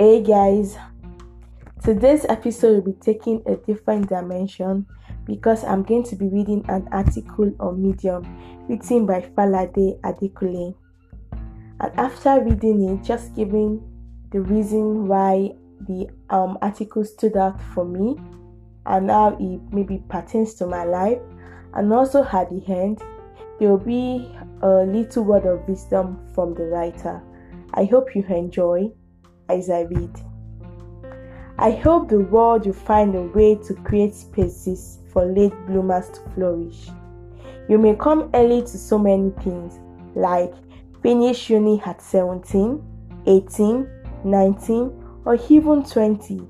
Hey guys, today's episode will be taking a different dimension because I'm going to be reading an article on Medium written by Falade Adekunle. And after reading it, just giving the reason why the um, article stood out for me and how it maybe pertains to my life, and also at the end, there will be a little word of wisdom from the writer. I hope you enjoy as I read. I hope the world will find a way to create spaces for late bloomers to flourish. You may come early to so many things, like finish uni at 17, 18, 19, or even 20.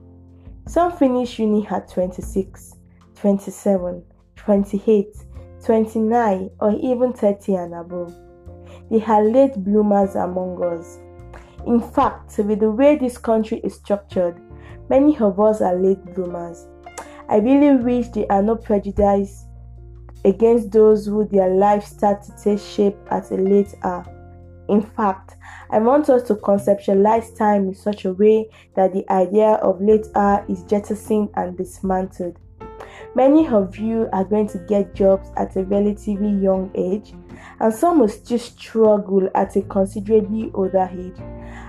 Some finish uni at 26, 27, 28, 29, or even 30 and above. They are late bloomers among us. In fact, with the way this country is structured, many of us are late bloomers. I really wish there are no prejudice against those who their life start to take shape at a late hour. In fact, I want us to conceptualize time in such a way that the idea of late hour is jettisoned and dismantled. Many of you are going to get jobs at a relatively young age, and some will still struggle at a considerably older age.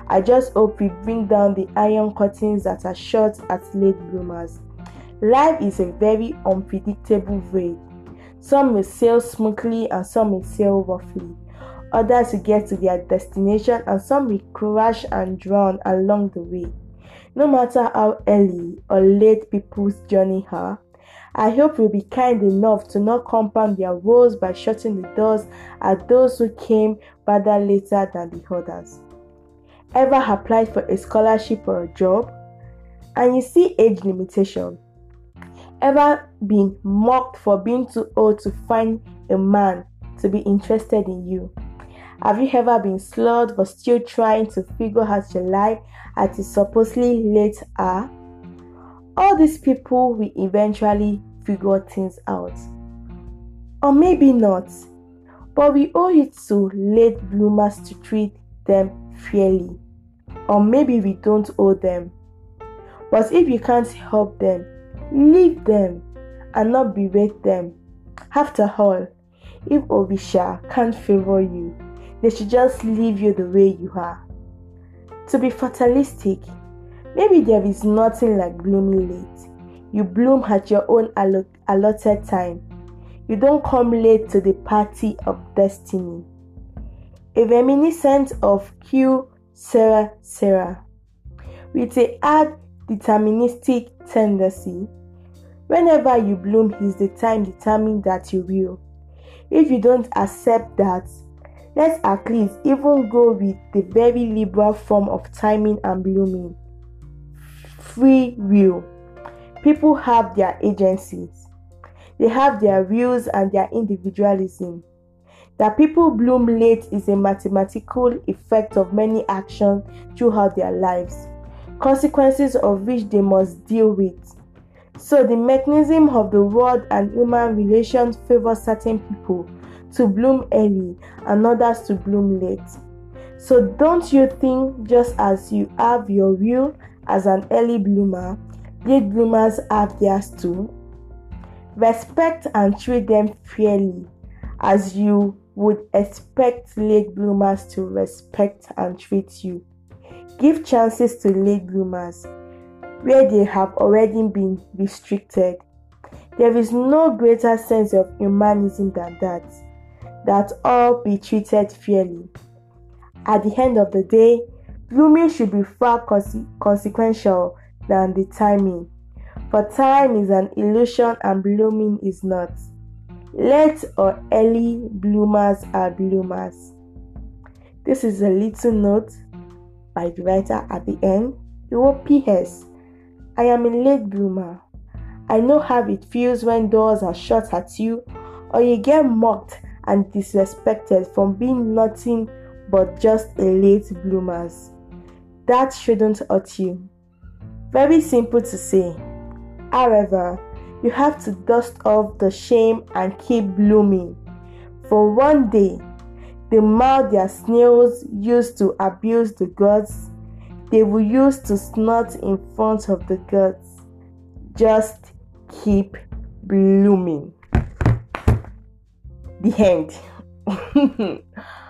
I just hope we bring down the iron curtains that are shut at late bloomers. Life is a very unpredictable way. Some will sail smoothly and some will sail roughly. Others will get to their destination and some will crash and drown along the way. No matter how early or late people's journey are, I hope you'll be kind enough to not compound their woes by shutting the doors at those who came rather later than the others. Ever applied for a scholarship or a job and you see age limitation? Ever been mocked for being too old to find a man to be interested in you? Have you ever been slurred but still trying to figure out your life at a supposedly late hour? All these people will eventually figure things out. Or maybe not, but we owe it to late bloomers to treat them fairly. Or maybe we don't owe them. But if you can't help them, leave them and not berate them. After all, if Orisha can't favor you, they should just leave you the way you are. To be fatalistic, maybe there is nothing like blooming late. You bloom at your own allotted time. You don't come late to the party of destiny. A reminiscent of Que Sera Sera. With a hard deterministic tendency, whenever you bloom is the time determined that you will. If you don't accept that, let's at least even go with the very liberal form of timing and blooming. Free will. People have their agencies. They have their views and their individualism. That people bloom late is a mathematical effect of many actions throughout their lives, consequences of which they must deal with. So, the mechanism of the world and human relations favor certain people to bloom early and others to bloom late. So, don't you think just as you have your will as an early bloomer, late bloomers have theirs too? Respect and treat them fairly as you would expect late bloomers to respect and treat you. Give chances to late bloomers where they have already been restricted. There is no greater sense of humanism than that, that all be treated fairly. At the end of the day, blooming should be far conse- consequential than the timing, for time is an illusion and blooming is not. Late or early bloomers are bloomers. This is a little note by the writer at the end. It will P.S. I am a late bloomer. I know how it feels when doors are shut at you or you get mocked and disrespected from being nothing but just a late bloomers. That shouldn't hurt you. Very simple to say. However, you have to dust off the shame and keep blooming. For one day, the mouth their snails used to abuse the gods they will use to snort in front of the gods just keep blooming. The end.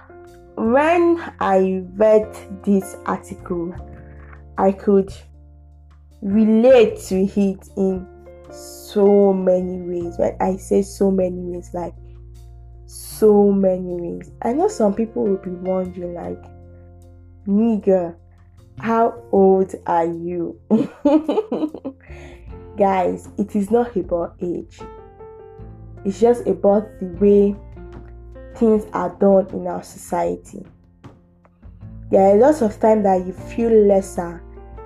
when I read this article, I could relate to it in so many ways. When I say so many ways, like so many ways. I know some people will be wondering, like, nigga, how old are you? Guys, it is not about age, it's just about the way things are done in our society. There are lots of times that you feel lesser,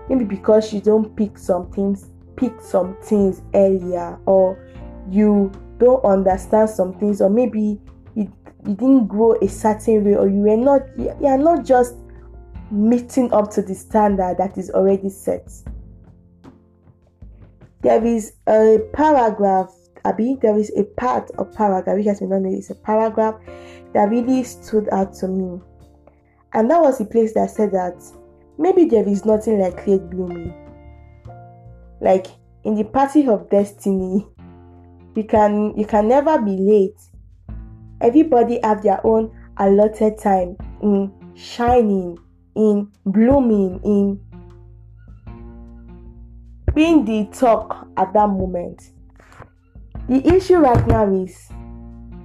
maybe because you don't pick some things, pick some things earlier, or you don't understand some things, or maybe you, you didn't grow a certain way, or you were not you are not just meeting up to the standard that is already set. There is a paragraph Abby, there is a part of paragraph which has been done. It's a paragraph that really stood out to me, and that was the place that said that maybe there is nothing like late blooming. Like in the party of destiny, you can you can never be late. Everybody have their own allotted time in shining, in blooming, in being the talk at that moment. The issue right now is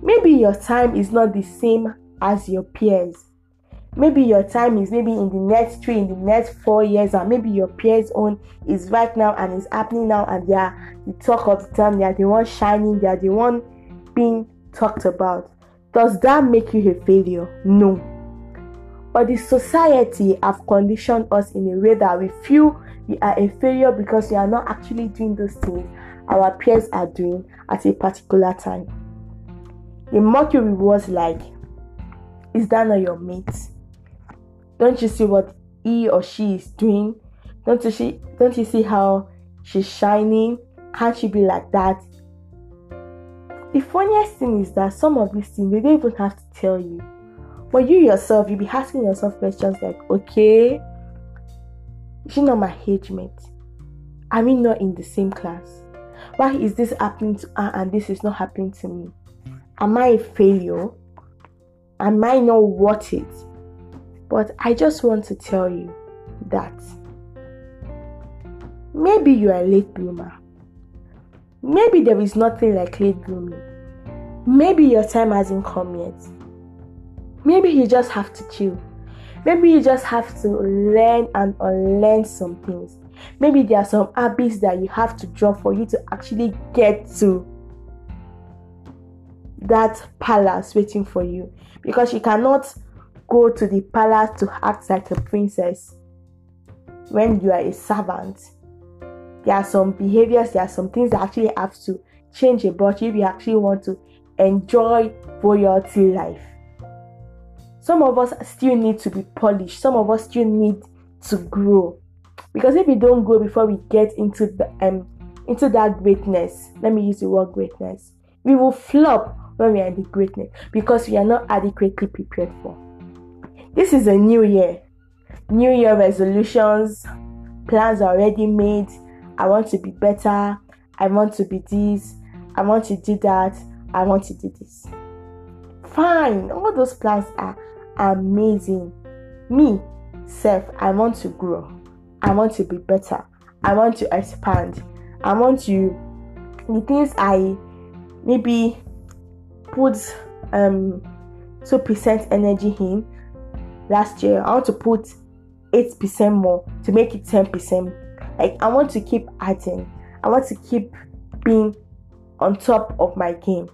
maybe your time is not the same as your peers. Maybe your time is maybe in the next three, in the next four years, and maybe your peers' own is right now and is happening now, and they are the talk of the town, they are the one shining, they are the one being talked about. Does that make you a failure? No. But the society have conditioned us in a way that we feel we are a failure because we are not actually doing those things our peers are doing at a particular time. The mercury was like, Is that not your mate? Don't you see what he or she is doing? Don't you see don't you see how she's shining? Can't she be like that? The funniest thing is that some of these things they don't even have to tell you. But you yourself, you'll be asking yourself questions like, okay, is she not my age mate? Are we not in the same class? Why is this happening to her and this is not happening to me? Am I a failure? Am I not worth it? But I just want to tell you that maybe you are a late bloomer. Maybe there is nothing like late blooming. Maybe your time hasn't come yet. Maybe you just have to chill. Maybe you just have to learn and unlearn some things. Maybe there are some habits that you have to drop for you to actually get to that palace waiting for you. Because you cannot go to the palace to act like a princess when you are a servant. There are some behaviors, there are some things that actually have to change about you if you actually want to enjoy royalty life. Some of us still need to be polished, some of us still need to grow. Because if we don't grow before we get into the um into that greatness, let me use the word greatness, we will flop when we are in the greatness because we are not adequately prepared for. This is a new year. New year resolutions, plans already made. I want to be better. I want to be this. I want to do that. I want to do this. Fine, all those plans are amazing. Me, self, I want to grow. I want to be better. I want to expand. I want to the things I maybe put um two percent energy in last year. I want to put eight percent more to make it ten percent. Like I want to keep adding. I want to keep being on top of my game.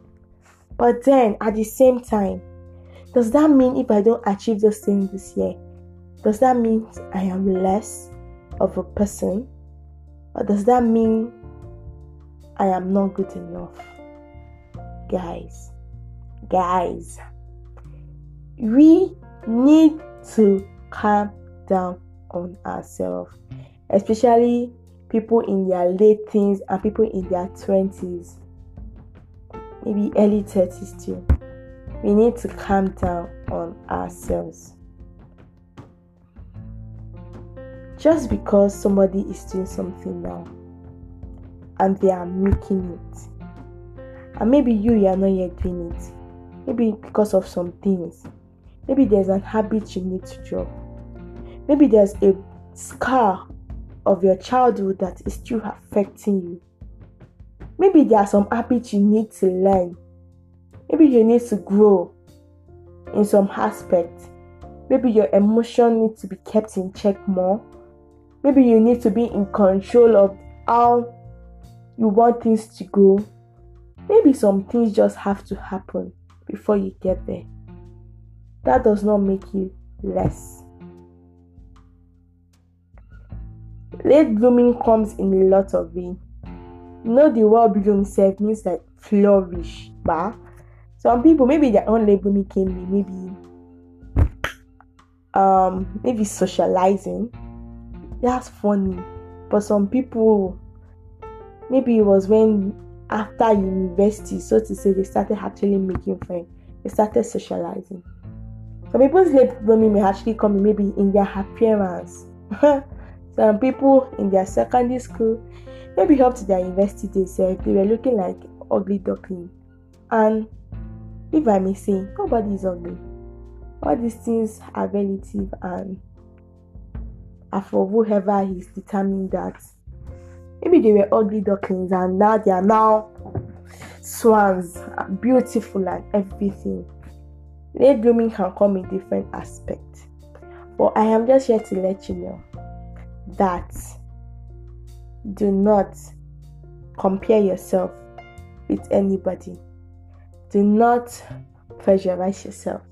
But then at the same time, does that mean if I don't achieve those things this year, does that mean I am less? Of a person, or does that mean I am not good enough? Guys, guys, we need to calm down on ourselves, especially people in their late teens and people in their 20s, maybe early 30s too. We need to calm down on ourselves. Just because somebody is doing something now and they are making it. And maybe you you are not yet doing it. Maybe because of some things. Maybe there's an habit you need to drop. Maybe there's a scar of your childhood that is still affecting you. Maybe there are some habits you need to learn. Maybe you need to grow in some aspect. Maybe your emotion needs to be kept in check more maybe you need to be in control of how you want things to go. Maybe some things just have to happen before you get there. That does not make you less. Late blooming comes in a lot of ways you know the word bloom self means like flourish but some people maybe their own late blooming came in maybe um maybe socializing that's funny. But some people maybe it was when after university so to say they started actually making friends. They started socializing. Some people's late blooming may actually come maybe in their appearance. Some people in their secondary school maybe up to their university days eh, they were looking like ugly duckling and if i may say nobody is ugly. All these things are relative and are for whoever is determined that maybe they were ugly ducklings and now they are now swans beautiful and everything. Late blooming can come in different aspects but i am just here to let you know that do not compare yourself with anybody. Do not pressurize yourself.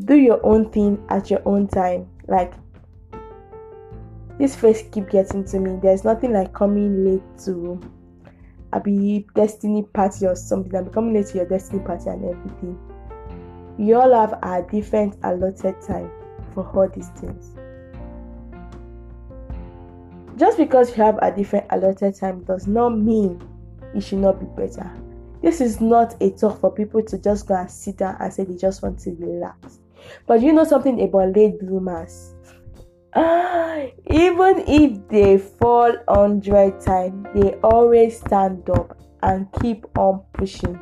Do your own thing at your own time. Like this face keep getting to me. There's nothing like coming late to a be destiny party or something. I'm coming late to your destiny party and everything. We all have our different allotted time for all these things. Just because you have a different allotted time does not mean it should not be better. This is not a talk for people to just go and sit down and say they just want to relax. But you know something about late bloomers? Ah, even if they fall on dry time, they always stand up and keep on pushing.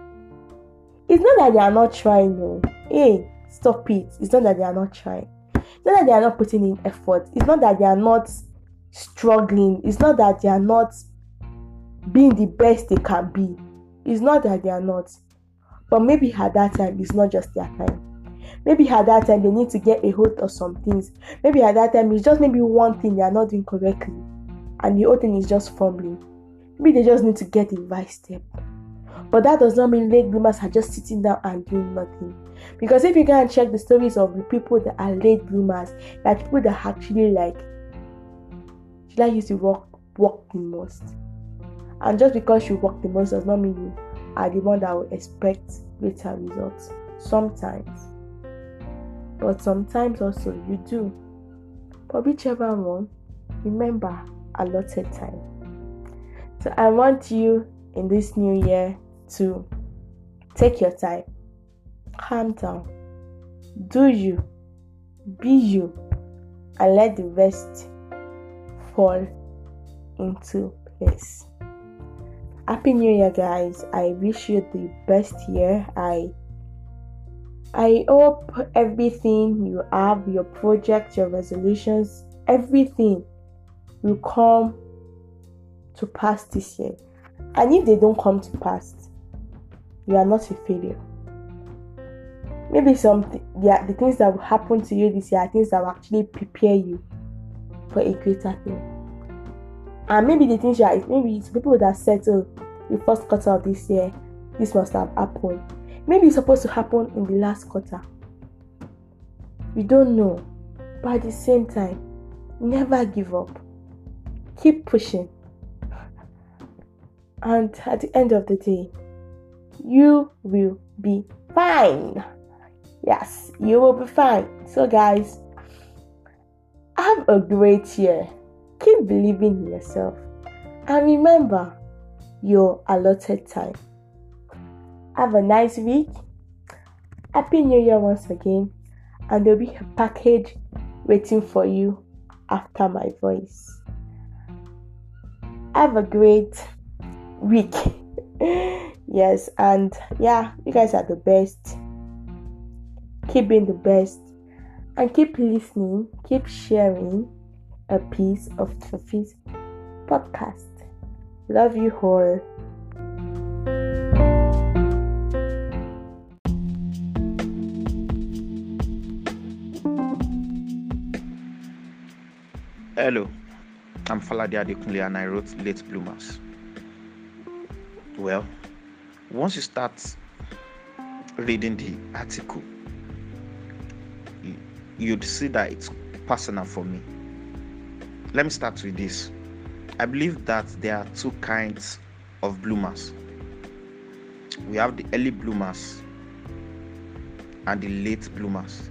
It's not that they are not trying, no. Hey, stop it. It's not that they are not trying. It's not that they are not putting in effort. It's not that they are not struggling. It's not that they are not being the best they can be. It's not that they are not. But maybe at that time, it's not just their time. Maybe at that time they need to get a hold of some things. Maybe at that time it's just maybe one thing they are not doing correctly, and the whole thing is just fumbling. Maybe they just need to get the right step. But that does not mean late bloomers are just sitting down and doing nothing. Because if you go and check the stories of the people that are late bloomers, like people that actually like should I use the work work the most. And just because you work the most does not mean you are the one that will expect greater results. Sometimes but sometimes also you do. But whichever one, remember allotted time. So I want you in this new year to take your time, calm down, do you, be you, and let the rest fall into place. Happy New Year, guys! I wish you the best year. I I hope everything you have, your projects, your resolutions, everything will come to pass this year. And if they don't come to pass, you are not a failure. Maybe some the, the things that will happen to you this year are things that will actually prepare you for a greater thing. And maybe the things you are maybe it's people that settle the first quarter of this year, this must have happened Maybe it's supposed to happen in the last quarter. You don't know. But at the same time, never give up. Keep pushing. And at the end of the day, you will be fine. Yes, you will be fine. So, guys, have a great year. Keep believing in yourself. And remember your allotted time. Have a nice week. Happy New Year once again. And there'll be a package waiting for you after my voice. Have a great week. yes, and yeah, you guys are the best. Keep being the best and keep listening, keep sharing a piece of Sophie's podcast. Love you all. Hello, I'm Falade Adekunle and I wrote Late Bloomers. Well, once you start reading the article, you'd see that it's personal for me. Let me start with this. I believe that there are two kinds of bloomers. We have the early bloomers and the late bloomers.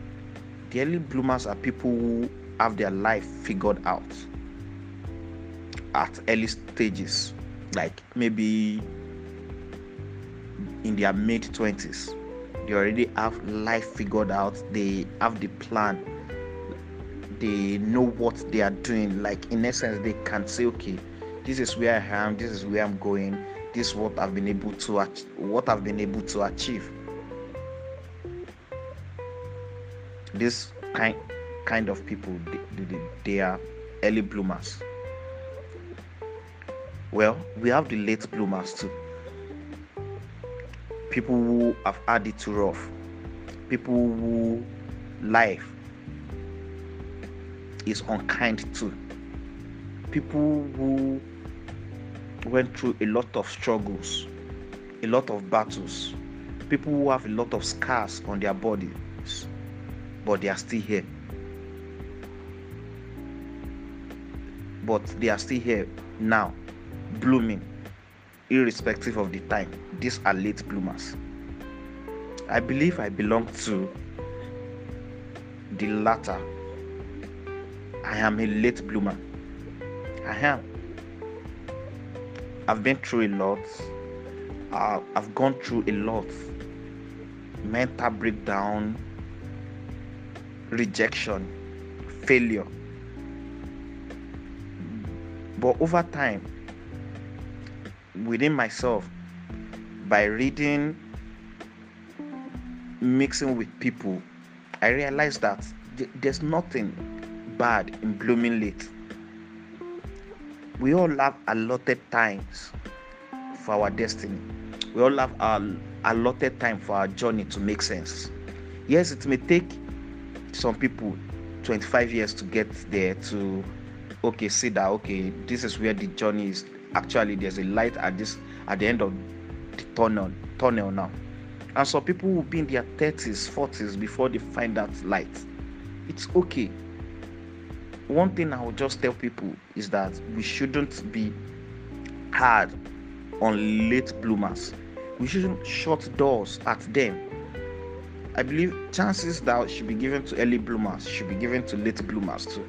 The early bloomers are people who have their life figured out at early stages, like maybe in their mid 20s. They already have life figured out, they have the plan, they know what they are doing. Like, in essence, they can say, okay, this is where I am, this is where I'm going, this is what I've been able to what I've been able to achieve. This kind kind of people they, they, are early bloomers. Well we have the late bloomers too. People who have had it too rough. People who life is unkind to people who went through a lot of struggles a lot of battles. People who have a lot of scars on their bodies but they are still here but they are still here now, blooming, irrespective of the time. These are late bloomers. I believe I belong to the latter. I am a late bloomer. I am. I've been through a lot. Uh, I've gone through a lot. Mental breakdown, rejection, failure but over time, within myself, by reading, mixing with people, I realized that there's nothing bad in blooming late. We all have allotted times for our destiny. We all have our allotted time for our journey to make sense. Yes, it may take some people 25 years to get there to okay see that okay this is where the journey is. Actually there's a light at this at the end of the tunnel tunnel now. And some people will be in their 30s 40s before they find that light. It's okay. One thing i will just tell people is that we shouldn't be hard on late bloomers. We shouldn't shut doors at them. I believe chances that should be given to early bloomers should be given to late bloomers too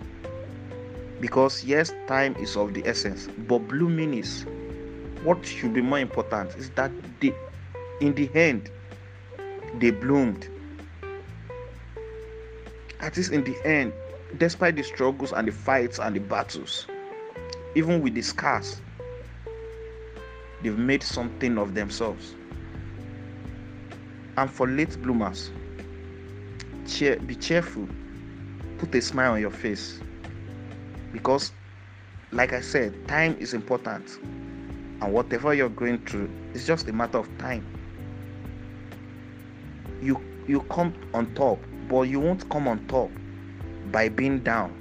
because yes time is of the essence but blooming is what should be more important is that they in the end they bloomed. At least in the end despite the struggles and the fights and the battles even with the scars they've made something of themselves. And for late bloomers cheer, be cheerful. Put a smile on your face because like i said time is important. And whatever you're going through it's just a matter of time. You you come on top but you won't come on top by being down.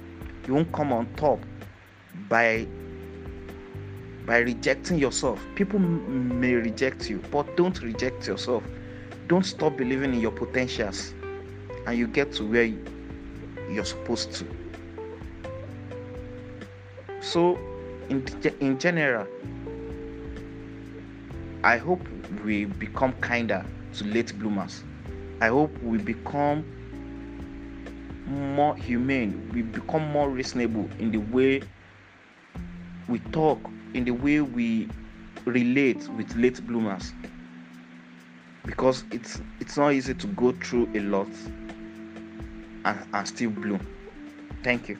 You won't come on top by by rejecting yourself. People may reject you but don't reject yourself. Don't stop believing in your potentials and you get to where you're supposed to so, in, in general, I hope we become kinder to late bloomers. I hope we become more humane, we become more reasonable in the way we talk, in the way we relate with late bloomers. Because it's it's not easy to go through a lot and, and still bloom. Thank you.